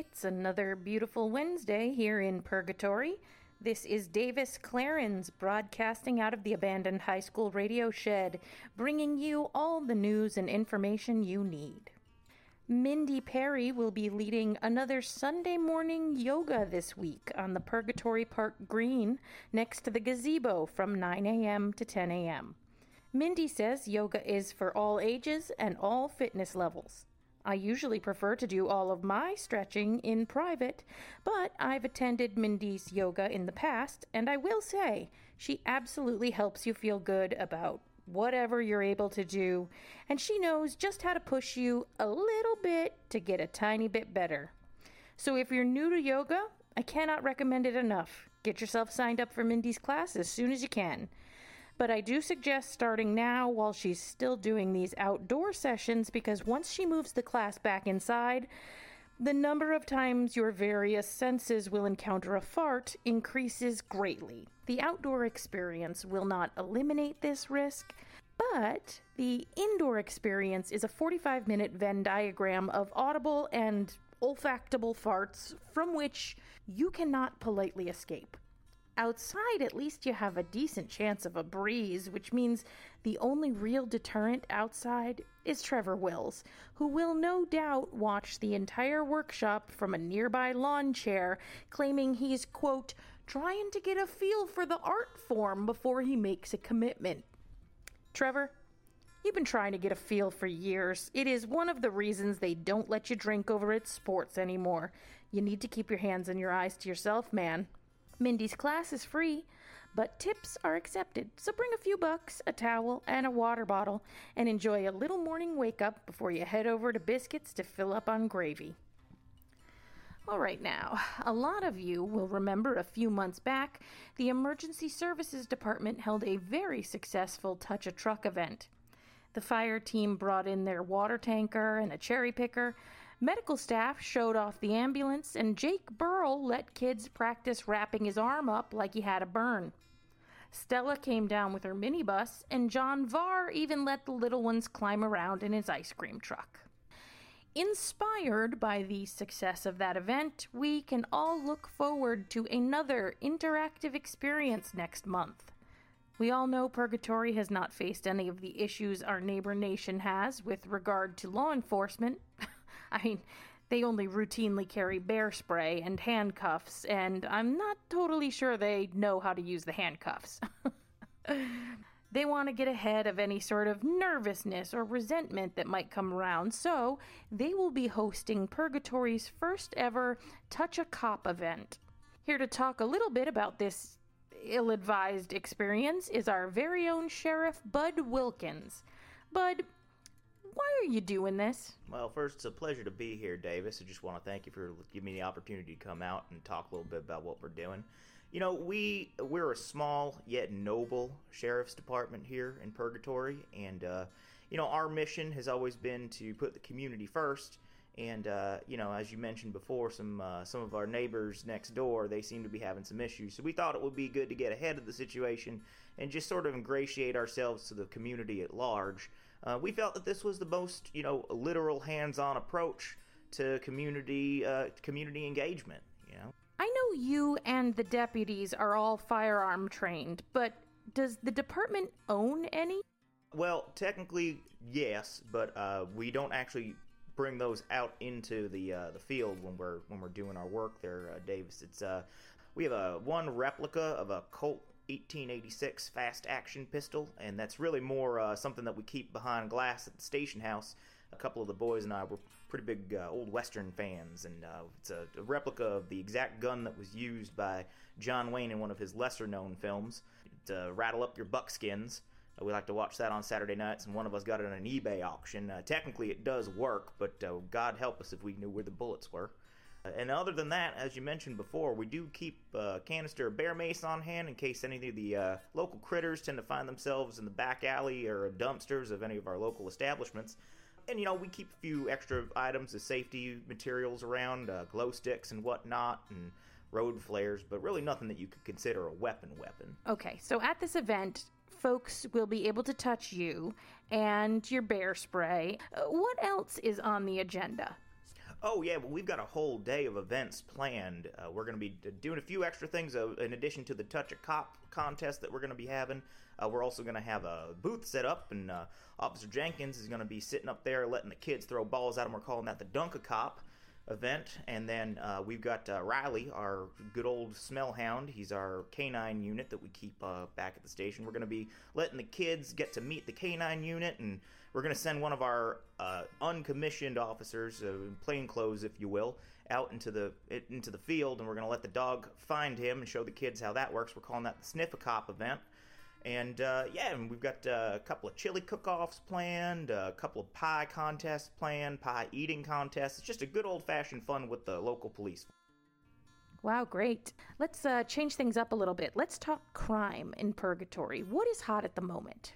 It's another beautiful Wednesday here in Purgatory. This is Davis Clarence broadcasting out of the abandoned high school radio shed, bringing you all the news and information you need. Mindy Perry will be leading another Sunday morning yoga this week on the Purgatory Park Green next to the gazebo from 9 a.m. to 10 a.m. Mindy says yoga is for all ages and all fitness levels. I usually prefer to do all of my stretching in private, but I've attended Mindy's yoga in the past, and I will say she absolutely helps you feel good about whatever you're able to do, and she knows just how to push you a little bit to get a tiny bit better. So if you're new to yoga, I cannot recommend it enough. Get yourself signed up for Mindy's class as soon as you can but I do suggest starting now while she's still doing these outdoor sessions because once she moves the class back inside, the number of times your various senses will encounter a fart increases greatly. The outdoor experience will not eliminate this risk, but the indoor experience is a 45 minute Venn diagram of audible and olfactable farts from which you cannot politely escape. Outside, at least you have a decent chance of a breeze, which means the only real deterrent outside is Trevor Wills, who will no doubt watch the entire workshop from a nearby lawn chair, claiming he's, quote, trying to get a feel for the art form before he makes a commitment. Trevor, You've been trying to get a feel for years. It is one of the reasons they don't let you drink over at sports anymore. You need to keep your hands and your eyes to yourself, man. Mindy's class is free, but tips are accepted. So bring a few bucks, a towel, and a water bottle and enjoy a little morning wake up before you head over to Biscuits to fill up on gravy. All right, now, a lot of you will remember a few months back, the Emergency Services Department held a very successful Touch a Truck event. The fire team brought in their water tanker and a cherry picker, Medical staff showed off the ambulance, and Jake Burl let kids practice wrapping his arm up like he had a burn. Stella came down with her minibus, and John Varr even let the little ones climb around in his ice cream truck. Inspired by the success of that event, we can all look forward to another interactive experience next month. We all know Purgatory has not faced any of the issues our neighbor nation has with regard to law enforcement. I mean, they only routinely carry bear spray and handcuffs, and I'm not totally sure they know how to use the handcuffs. they want to get ahead of any sort of nervousness or resentment that might come around, so they will be hosting Purgatory's first ever Touch a Cop event. Here to talk a little bit about this ill advised experience is our very own Sheriff Bud Wilkins. Bud, why are you doing this? Well, first, it's a pleasure to be here, Davis. I just want to thank you for giving me the opportunity to come out and talk a little bit about what we're doing. You know, we we're a small yet noble sheriff's department here in Purgatory, and uh, you know our mission has always been to put the community first. And uh, you know, as you mentioned before, some uh, some of our neighbors next door they seem to be having some issues. So we thought it would be good to get ahead of the situation and just sort of ingratiate ourselves to the community at large. Uh, we felt that this was the most, you know, literal, hands-on approach to community uh, community engagement. You know, I know you and the deputies are all firearm trained, but does the department own any? Well, technically, yes, but uh, we don't actually bring those out into the uh, the field when we're when we're doing our work there, uh, Davis. It's uh, we have a one replica of a Colt 1886 fast action pistol, and that's really more uh, something that we keep behind glass at the station house. A couple of the boys and I were pretty big uh, old Western fans, and uh, it's a, a, replica of the exact gun that was used by John Wayne in one of his lesser known films to rattle up your buckskins. Uh, we like to watch that on Saturday nights, and one of us got it on an eBay auction. Uh, technically, it does work, but uh, God help us if we knew where the bullets were. And other than that, as you mentioned before, we do keep a canister of bear mace on hand in case any of the uh, local critters tend to find themselves in the back alley or dumpsters of any of our local establishments. And you know, we keep a few extra items of safety materials around, uh, glow sticks and whatnot, and road flares, but really nothing that you could consider a weapon weapon. Okay, so at this event, folks will be able to touch you and your bear spray. Uh, what else is on the agenda? Oh yeah, well, we've got a whole day of events planned. Uh, we're going to be doing a few extra things uh, in addition to the Touch a Cop contest that we're going to be having. Uh, we're also going to have a booth set up, and uh, Officer Jenkins is going to be sitting up there letting the kids throw balls at him. We're calling that the Dunk a Cop event. And then uh, we've got uh, Riley, our good old smell hound. He's our canine unit that we keep uh, back at the station. We're going to be letting the kids get to meet the canine unit, and we're going to send one of our uh, uncommissioned officers, uh, plain clothes, if you will, out into the into the field, and we're going to let the dog find him and show the kids how that works. We're calling that the Sniff a Cop event. And uh, yeah, and we've got uh, a couple of chili cook-offs planned, a couple of pie contests planned, pie eating contests. It's just a good old-fashioned fun with the local police. Wow, great. Let's uh, change things up a little bit. Let's talk crime in Purgatory. What is hot at the moment?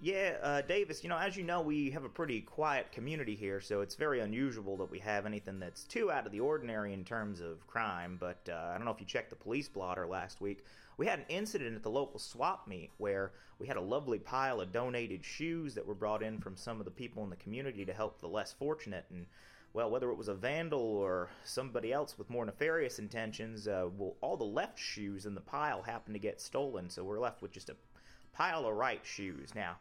Yeah, uh, Davis, you know, as you know, we have a pretty quiet community here, so it's very unusual that we have anything that's too out of the ordinary in terms of crime. But uh, I don't know if you checked the police blotter last week. We had an incident at the local swap meet where we had a lovely pile of donated shoes that were brought in from some of the people in the community to help the less fortunate. And, well, whether it was a vandal or somebody else with more nefarious intentions, uh, well, all the left shoes in the pile happened to get stolen, so we're left with just a pile of right shoes. Now,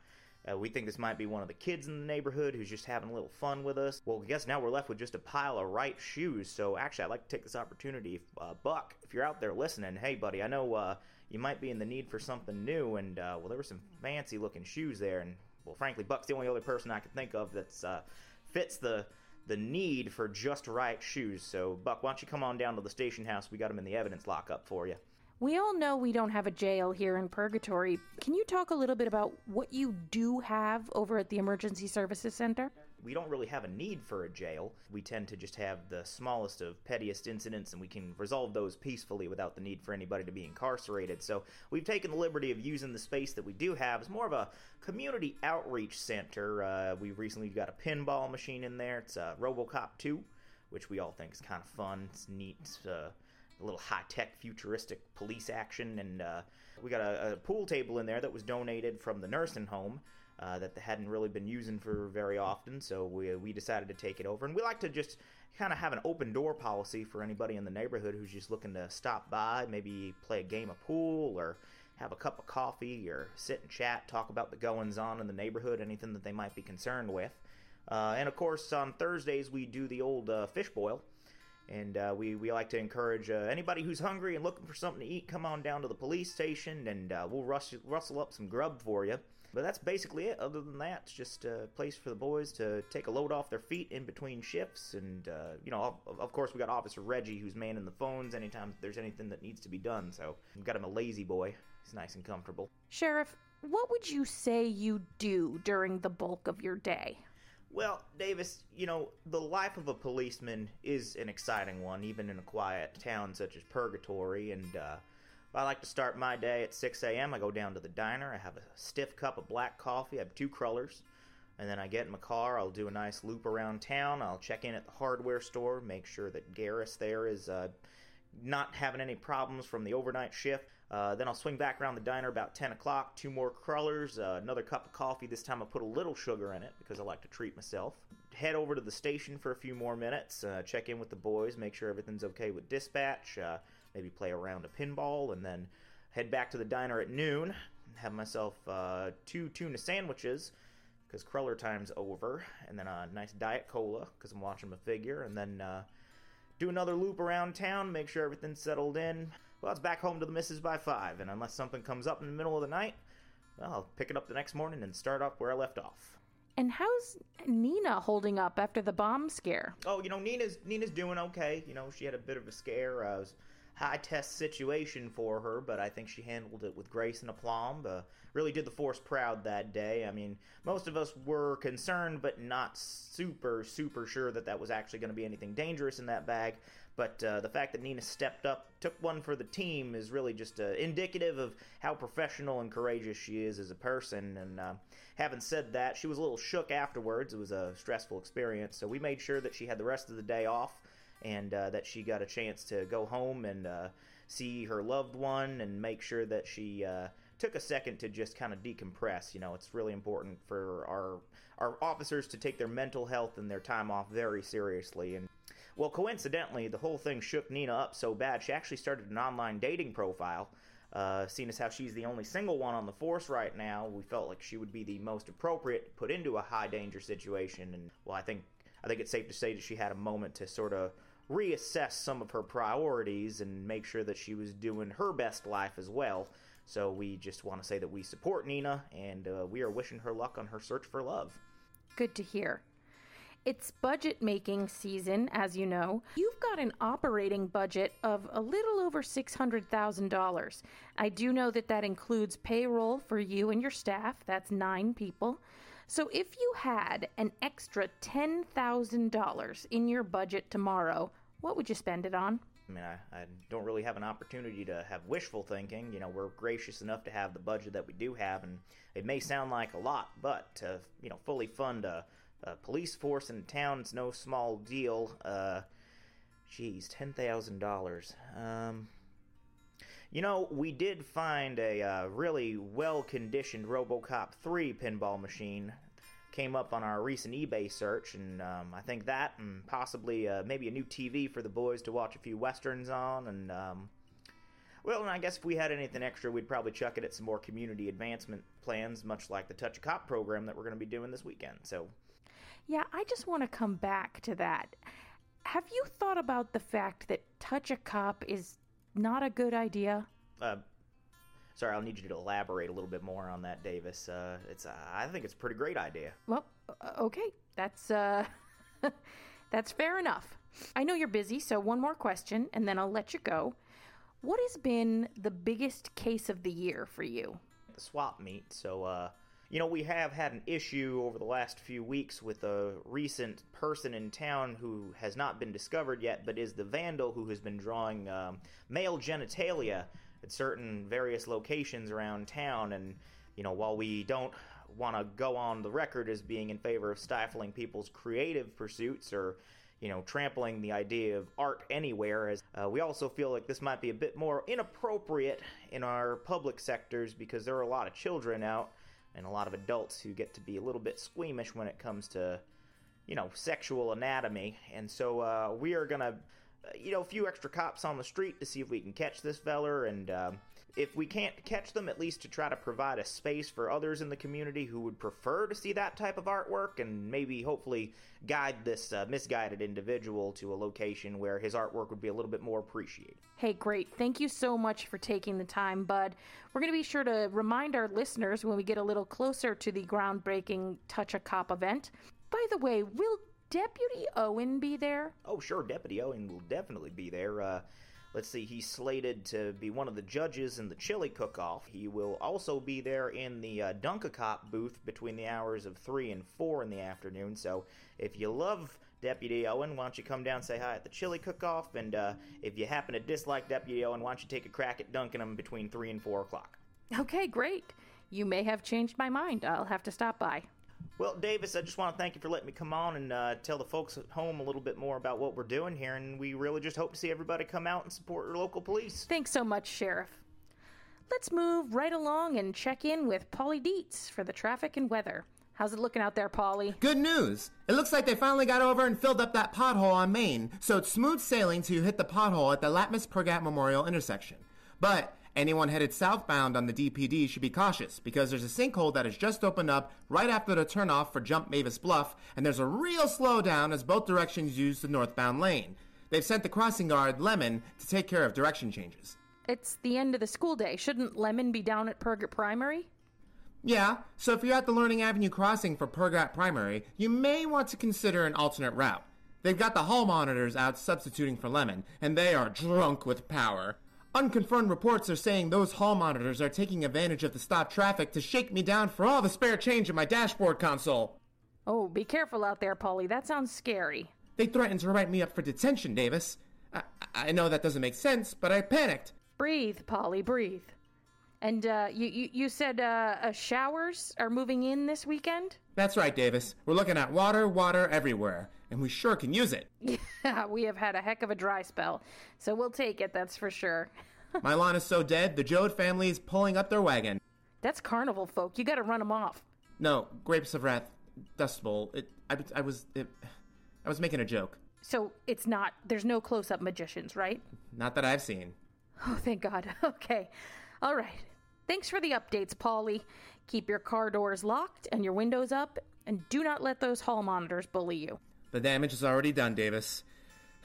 uh, we think this might be one of the kids in the neighborhood who's just having a little fun with us. Well, I guess now we're left with just a pile of right shoes. So actually, I'd like to take this opportunity, uh, Buck, if you're out there listening, hey, buddy, I know uh, you might be in the need for something new, and uh, well, there were some fancy looking shoes there, and well, frankly, Buck's the only other person I can think of that's uh, fits the the need for just right shoes. So, Buck, why don't you come on down to the station house? We got them in the evidence lockup for you. We all know we don't have a jail here in Purgatory. Can you talk a little bit about what you do have over at the Emergency Services Center? We don't really have a need for a jail. We tend to just have the smallest of pettiest incidents, and we can resolve those peacefully without the need for anybody to be incarcerated. So we've taken the liberty of using the space that we do have as more of a community outreach center. Uh, we've recently got a pinball machine in there. It's a RoboCop 2, which we all think is kind of fun. It's neat. Uh, a little high tech, futuristic police action. And uh, we got a, a, pool table in there that was donated from the nursing home uh, that they hadn't really been using for very often. So we, we decided to take it over. And we like to just kind of have an open door policy for anybody in the neighborhood who's just looking to stop by, maybe play a game of pool or have a cup of coffee or sit and chat, talk about the goings on in the neighborhood, anything that they might be concerned with. Uh, and of course, on Thursdays, we do the old uh, fish boil. And uh, we, we like to encourage uh, anybody who's hungry and looking for something to eat, come on down to the police station and uh, we'll rustle, rustle up some grub for you. But that's basically it. Other than that, it's just a place for the boys to take a load off their feet in between shifts. And, uh, you know, of, of, course, we got Officer Reggie who's manning the phones anytime there's anything that needs to be done. So we've got him a lazy boy. He's nice and comfortable. Sheriff, what would you say you do during the bulk of your day? Well, Davis, you know, the life of a policeman is an exciting one, even in a quiet town such as Purgatory. And uh, I like to start my day at 6 a.m. I go down to the diner, I have a stiff cup of black coffee, I have two crullers, and then I get in my car. I'll do a nice loop around town. I'll check in at the hardware store, make sure that Garrus there is uh, not having any problems from the overnight shift. Uh, then I'll swing back around the diner about 10 o'clock, two more crullers, uh, another cup of coffee. This time I put a little sugar in it because I like to treat myself. Head over to the station for a few more minutes, uh, check in with the boys, make sure everything's okay with dispatch, uh, maybe play around a round of pinball, and then head back to the diner at noon. Have myself uh, two tuna sandwiches because cruller time's over, and then a nice Diet Cola because I'm watching my figure, and then do another loop around town, make sure everything's settled in well, it's back home to the missus by five, and unless something comes up in the middle of the night, well, I'll pick it up the next morning and start up where I left off. And how's Nina holding up after the bomb scare? Oh, you know, Nina's Nina's doing okay. You know, she had a bit of a scare. Uh, it was high test situation for her, but I think she handled it with grace and aplomb. Uh, really did the force proud that day. I mean, most of us were concerned, but not super, super sure that that was actually going to be anything dangerous in that bag. But uh, the fact that Nina stepped up, took one for the team, is really just uh, indicative of how professional and courageous she is as a person. And uh, having said that, she was a little shook afterwards. It was a stressful experience. So we made sure that she had the rest of the day off and uh, that she got a chance to go home and uh, see her loved one and make sure that she uh, took a second to just kind of decompress. You know, it's really important for our our officers to take their mental health and their time off very seriously. And Well, coincidentally, the whole thing shook Nina up so bad she actually started an online dating profile. Uh, seeing as how she's the only single one on the force right now, we felt like she would be the most appropriate put into a high danger situation. And well, I think I think it's safe to say that she had a moment to sort of reassess some of her priorities and make sure that she was doing her best life as well. So we just want to say that we support Nina and uh, we are wishing her luck on her search for love. Good to hear. It's budget making season, as you know. You've got an operating budget of a little over $600,000. I do know that that includes payroll for you and your staff, that's nine people. So if you had an extra $10,000 in your budget tomorrow, what would you spend it on? I mean, I, I, don't really have an opportunity to have wishful thinking. You know, we're gracious enough to have the budget that we do have, and it may sound like a lot, but to, you know, fully fund a a police force in town is no small deal. Uh, geez, ten thousand dollars. Um, you know, we did find a uh, really well-conditioned RoboCop 3 pinball machine. Came up on our recent eBay search, and um, I think that, and possibly uh, maybe a new TV for the boys to watch a few westerns on, and um, well, and I guess if we had anything extra, we'd probably chuck it at some more community advancement plans, much like the Touch a Cop program that we're going to be doing this weekend. So, yeah, I just want to come back to that. Have you thought about the fact that touch a cop is not a good idea? Uh, sorry, I'll need you to elaborate a little bit more on that, Davis. Uh, it's uh, I think it's a pretty great idea. Well, uh, okay, that's uh, that's fair enough. I know you're busy, so one more question, and then I'll let you go. What has been the biggest case of the year for you? The swap meet. So, uh, you know, we have had an issue over the last few weeks with a recent person in town who has not been discovered yet, but is the vandal who has been drawing um, male genitalia at certain various locations around town. And, you know, while we don't want to go on the record as being in favor of stifling people's creative pursuits or you know, trampling the idea of art anywhere. As uh, we also feel like this might be a bit more inappropriate in our public sectors because there are a lot of children out and a lot of adults who get to be a little bit squeamish when it comes to, you know, sexual anatomy. And so uh, we are gonna, uh, you know, a few extra cops on the street to see if we can catch this feller and. Um, if we can't catch them, at least to try to provide a space for others in the community who would prefer to see that type of artwork and maybe hopefully guide this uh, misguided individual to a location where his artwork would be a little bit more appreciated. Hey, great. Thank you so much for taking the time, Bud. We're going to be sure to remind our listeners when we get a little closer to the groundbreaking Touch a Cop event. By the way, will Deputy Owen be there? Oh, sure. Deputy Owen will definitely be there. Uh, Let's see, he's slated to be one of the judges in the chili cook-off. He will also be there in the uh, Dunk-a-Cop booth between the hours of 3 and 4 in the afternoon. So if you love Deputy Owen, why don't you come down say hi at the chili cook-off? And uh, if you happen to dislike Deputy Owen, why don't you take a crack at dunking him between 3 and 4 o'clock? Okay, great. You may have changed my mind. I'll have to stop by. Well, Davis, I just want to thank you for letting me come on and uh, tell the folks at home a little bit more about what we're doing here, and we really just hope to see everybody come out and support your local police. Thanks so much, Sheriff. Let's move right along and check in with Paulie Deets for the traffic and weather. How's it looking out there, Paulie? Good news! It looks like they finally got over and filled up that pothole on Main, so it's smooth sailing to hit the pothole at the Latmus Pergat Memorial intersection. But Anyone headed southbound on the DPD should be cautious because there's a sinkhole that has just opened up right after the turnoff for Jump Mavis Bluff, and there's a real slowdown as both directions use the northbound lane. They've sent the crossing guard, Lemon, to take care of direction changes. It's the end of the school day. Shouldn't Lemon be down at Purgat Primary? Yeah, so if you're at the Learning Avenue crossing for Purgat Primary, you may want to consider an alternate route. They've got the hall monitors out substituting for Lemon, and they are drunk with power. Unconfirmed reports are saying those hall monitors are taking advantage of the stopped traffic to shake me down for all the spare change in my dashboard console. Oh, be careful out there, Paulie. That sounds scary. They threatened to write me up for detention, Davis. I, I know that doesn't make sense, but I panicked. Breathe, Paulie, breathe. And uh, you, you, you said uh, uh, showers are moving in this weekend? That's right, Davis. We're looking at water, water everywhere, and we sure can use it. Yeah, we have had a heck of a dry spell, so we'll take it, that's for sure. My lawn is so dead, the Joad family is pulling up their wagon. That's carnival folk. You gotta run them off. No, Grapes of Wrath, Dust Bowl. It, I, I was, it, I was making a joke. So it's not, there's no close up magicians, right? Not that I've seen. Oh, thank God. Okay. All right. Thanks for the updates, Paulie. Keep your car doors locked and your windows up, and do not let those hall monitors bully you. The damage is already done, Davis.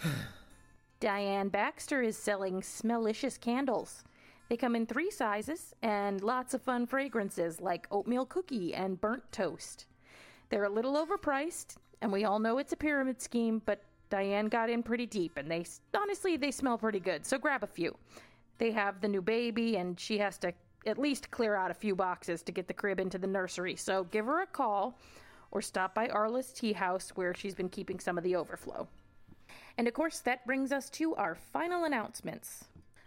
Diane Baxter is selling Smellicious candles. They come in three sizes and lots of fun fragrances like oatmeal cookie and burnt toast. They're a little overpriced, and we all know it's a pyramid scheme, but Diane got in pretty deep, and they honestly they smell pretty good. So grab a few. They have the new baby, and she has to at least clear out a few boxes to get the crib into the nursery. So give her a call, or stop by Arla's Tea House where she's been keeping some of the overflow. And of course, that brings us to our final announcements.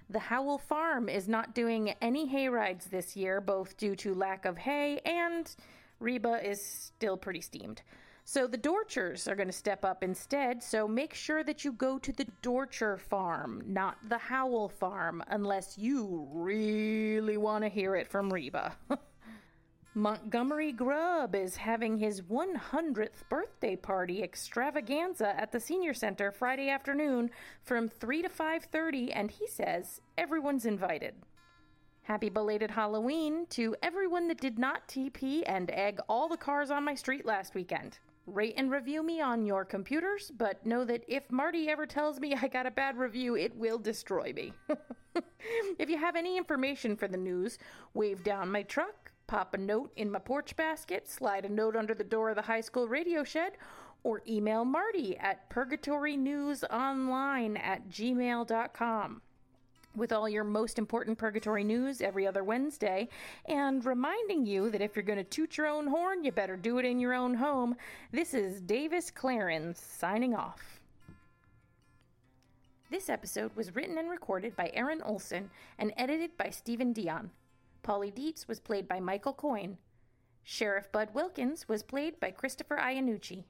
The Howell Farm is not doing any hay rides this year, both due to lack of hay and Reba is still pretty steamed. So the Dorchers are going to step up instead, so make sure that you go to the Dorcher farm, not the Howell farm, unless you really want to hear it from Reba. Montgomery Grubb is having his 100th birthday party extravaganza at the senior center Friday afternoon from 3 to 5:30 and he says everyone's invited. Happy belated Halloween to everyone that did not TP and egg all the cars on my street last weekend. Rate and review me on your computers, but know that if Marty ever tells me I got a bad review, it will destroy me. if you have any information for the news, wave down my truck, pop a note in my porch basket, slide a note under the door of the high school radio shed, or email Marty at purgatorynewsonline at gmail.com with all your most important purgatory news every other Wednesday, and reminding you that if you're going to toot your own horn, you better do it in your own home. This is Davis Clarence signing off. This episode was written and recorded by Erin Olson and edited by Steven Dionne. Paulie Deets was played by Michael Coyne. Sheriff Bud Wilkins was played by Christopher Iannucci.